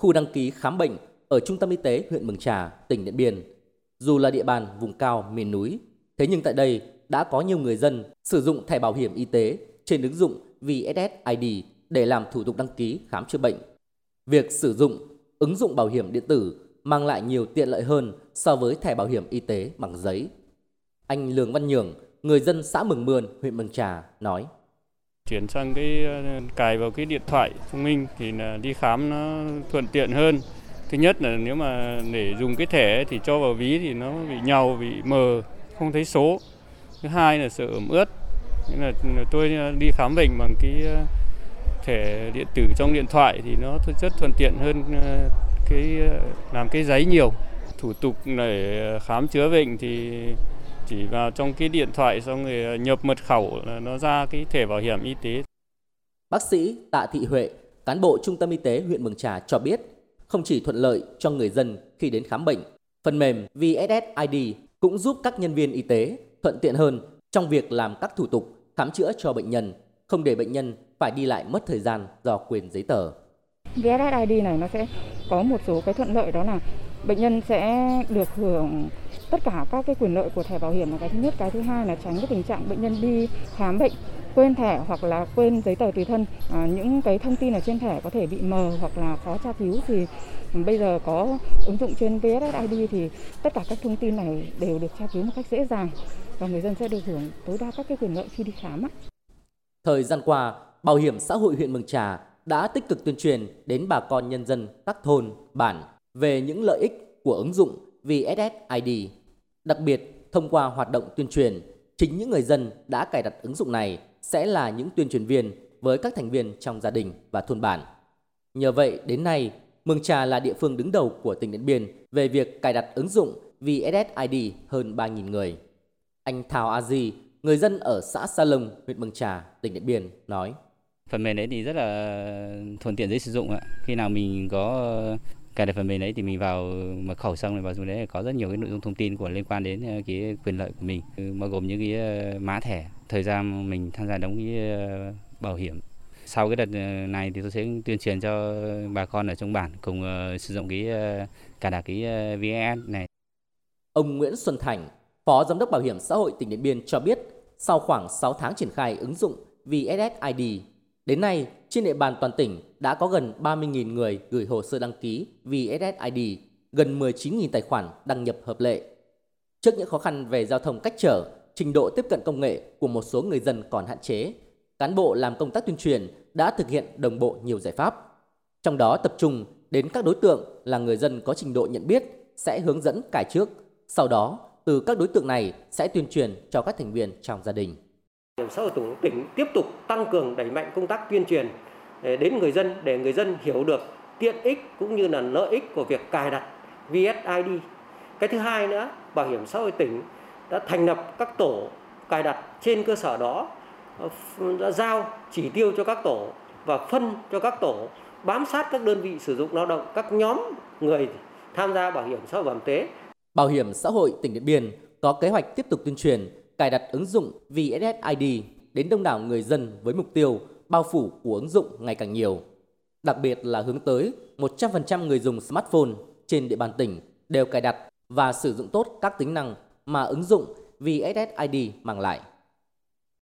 khu đăng ký khám bệnh ở Trung tâm Y tế huyện Mường Trà, tỉnh Điện Biên. Dù là địa bàn vùng cao miền núi, thế nhưng tại đây đã có nhiều người dân sử dụng thẻ bảo hiểm y tế trên ứng dụng VSSID để làm thủ tục đăng ký khám chữa bệnh. Việc sử dụng ứng dụng bảo hiểm điện tử mang lại nhiều tiện lợi hơn so với thẻ bảo hiểm y tế bằng giấy. Anh Lương Văn Nhường, người dân xã Mường Mươn, huyện Mường Trà nói: Chuyển sang cái ờ, cài vào cái điện thoại thông minh thì là đi khám nó thuận tiện hơn. Thứ nhất là nếu mà để dùng cái thẻ thì cho vào ví thì nó bị nhàu bị mờ, không thấy số. Thứ hai là sợ ẩm ướt. Nên là tôi ờ, đi khám bệnh bằng cái ờ, thẻ điện tử trong điện thoại thì nó rất thuận tiện hơn cái làm cái giấy nhiều. Thủ tục để khám chữa bệnh thì chỉ vào trong cái điện thoại xong rồi nhập mật khẩu là nó ra cái thẻ bảo hiểm y tế. Bác sĩ Tạ Thị Huệ, cán bộ Trung tâm Y tế huyện Mường Trà cho biết, không chỉ thuận lợi cho người dân khi đến khám bệnh, phần mềm VSSID cũng giúp các nhân viên y tế thuận tiện hơn trong việc làm các thủ tục khám chữa cho bệnh nhân, không để bệnh nhân phải đi lại mất thời gian do quyền giấy tờ. VSSID này nó sẽ có một số cái thuận lợi đó là bệnh nhân sẽ được hưởng tất cả các cái quyền lợi của thẻ bảo hiểm là cái thứ nhất cái thứ hai là tránh cái tình trạng bệnh nhân đi khám bệnh quên thẻ hoặc là quên giấy tờ tùy thân à, những cái thông tin ở trên thẻ có thể bị mờ hoặc là khó tra cứu thì bây giờ có ứng dụng trên VSSID thì tất cả các thông tin này đều được tra cứu một cách dễ dàng và người dân sẽ được hưởng tối đa các cái quyền lợi khi đi khám. Thời gian qua, Bảo hiểm xã hội huyện Mường Trà đã tích cực tuyên truyền đến bà con nhân dân các thôn, bản về những lợi ích của ứng dụng VSSID. Đặc biệt, thông qua hoạt động tuyên truyền, chính những người dân đã cài đặt ứng dụng này sẽ là những tuyên truyền viên với các thành viên trong gia đình và thôn bản. Nhờ vậy, đến nay, Mường Trà là địa phương đứng đầu của tỉnh Điện Biên về việc cài đặt ứng dụng VSSID hơn 3.000 người. Anh Thảo A Di, người dân ở xã Sa Lông, huyện Mường Trà, tỉnh Điện Biên nói: Phần mềm đấy thì rất là thuận tiện dễ sử dụng ạ. Khi nào mình có cài đặt phần mềm đấy thì mình vào mật khẩu xong rồi vào dùng đấy có rất nhiều cái nội dung thông tin của liên quan đến ờ, cái quyền lợi của mình ừ, bao gồm những cái ờ, mã thẻ thời gian mình tham gia đóng cái ờ, bảo hiểm sau cái đợt này thì tôi sẽ tuyên truyền cho bà con ở trong bản cùng sử dụng cái cài đặt cái VS này. Ông Nguyễn Xuân Thành, Phó Giám đốc Bảo hiểm xã hội tỉnh Điện Biên cho biết, sau khoảng 6 tháng triển khai ứng dụng VSSID, đến nay trên địa bàn toàn tỉnh đã có gần 30.000 người gửi hồ sơ đăng ký VSSID, gần 19.000 tài khoản đăng nhập hợp lệ. Trước những khó khăn về giao thông cách trở, trình độ tiếp cận công nghệ của một số người dân còn hạn chế, cán bộ làm công tác tuyên truyền đã thực hiện đồng bộ nhiều giải pháp. Trong đó tập trung đến các đối tượng là người dân có trình độ nhận biết sẽ hướng dẫn cải trước, sau đó từ các đối tượng này sẽ tuyên truyền cho các thành viên trong gia đình. Xã hội tỉnh tiếp tục tăng cường đẩy mạnh công tác tuyên truyền ờ, đến người dân để người dân hiểu được tiện ích cũng như là lợi ích của việc cài đặt VSID. Cái thứ hai nữa, Bảo hiểm xã hội tỉnh đã thành lập các tổ cài đặt trên cơ sở đó ờ, đã giao chỉ tiêu cho các tổ và phân cho các tổ bám sát các đơn vị sử dụng lao động, các nhóm người tham gia bảo hiểm xã hội bảo hiểm tế. Bảo hiểm xã hội tỉnh Điện Biên có kế hoạch tiếp tục tuyên truyền cài đặt ứng dụng VSSID đến đông đảo người dân với mục tiêu bao phủ của ứng dụng ngày càng nhiều. Đặc biệt là hướng tới 100% người dùng smartphone trên địa bàn tỉnh đều cài đặt và sử dụng tốt các tính năng mà ứng dụng VSSID mang lại.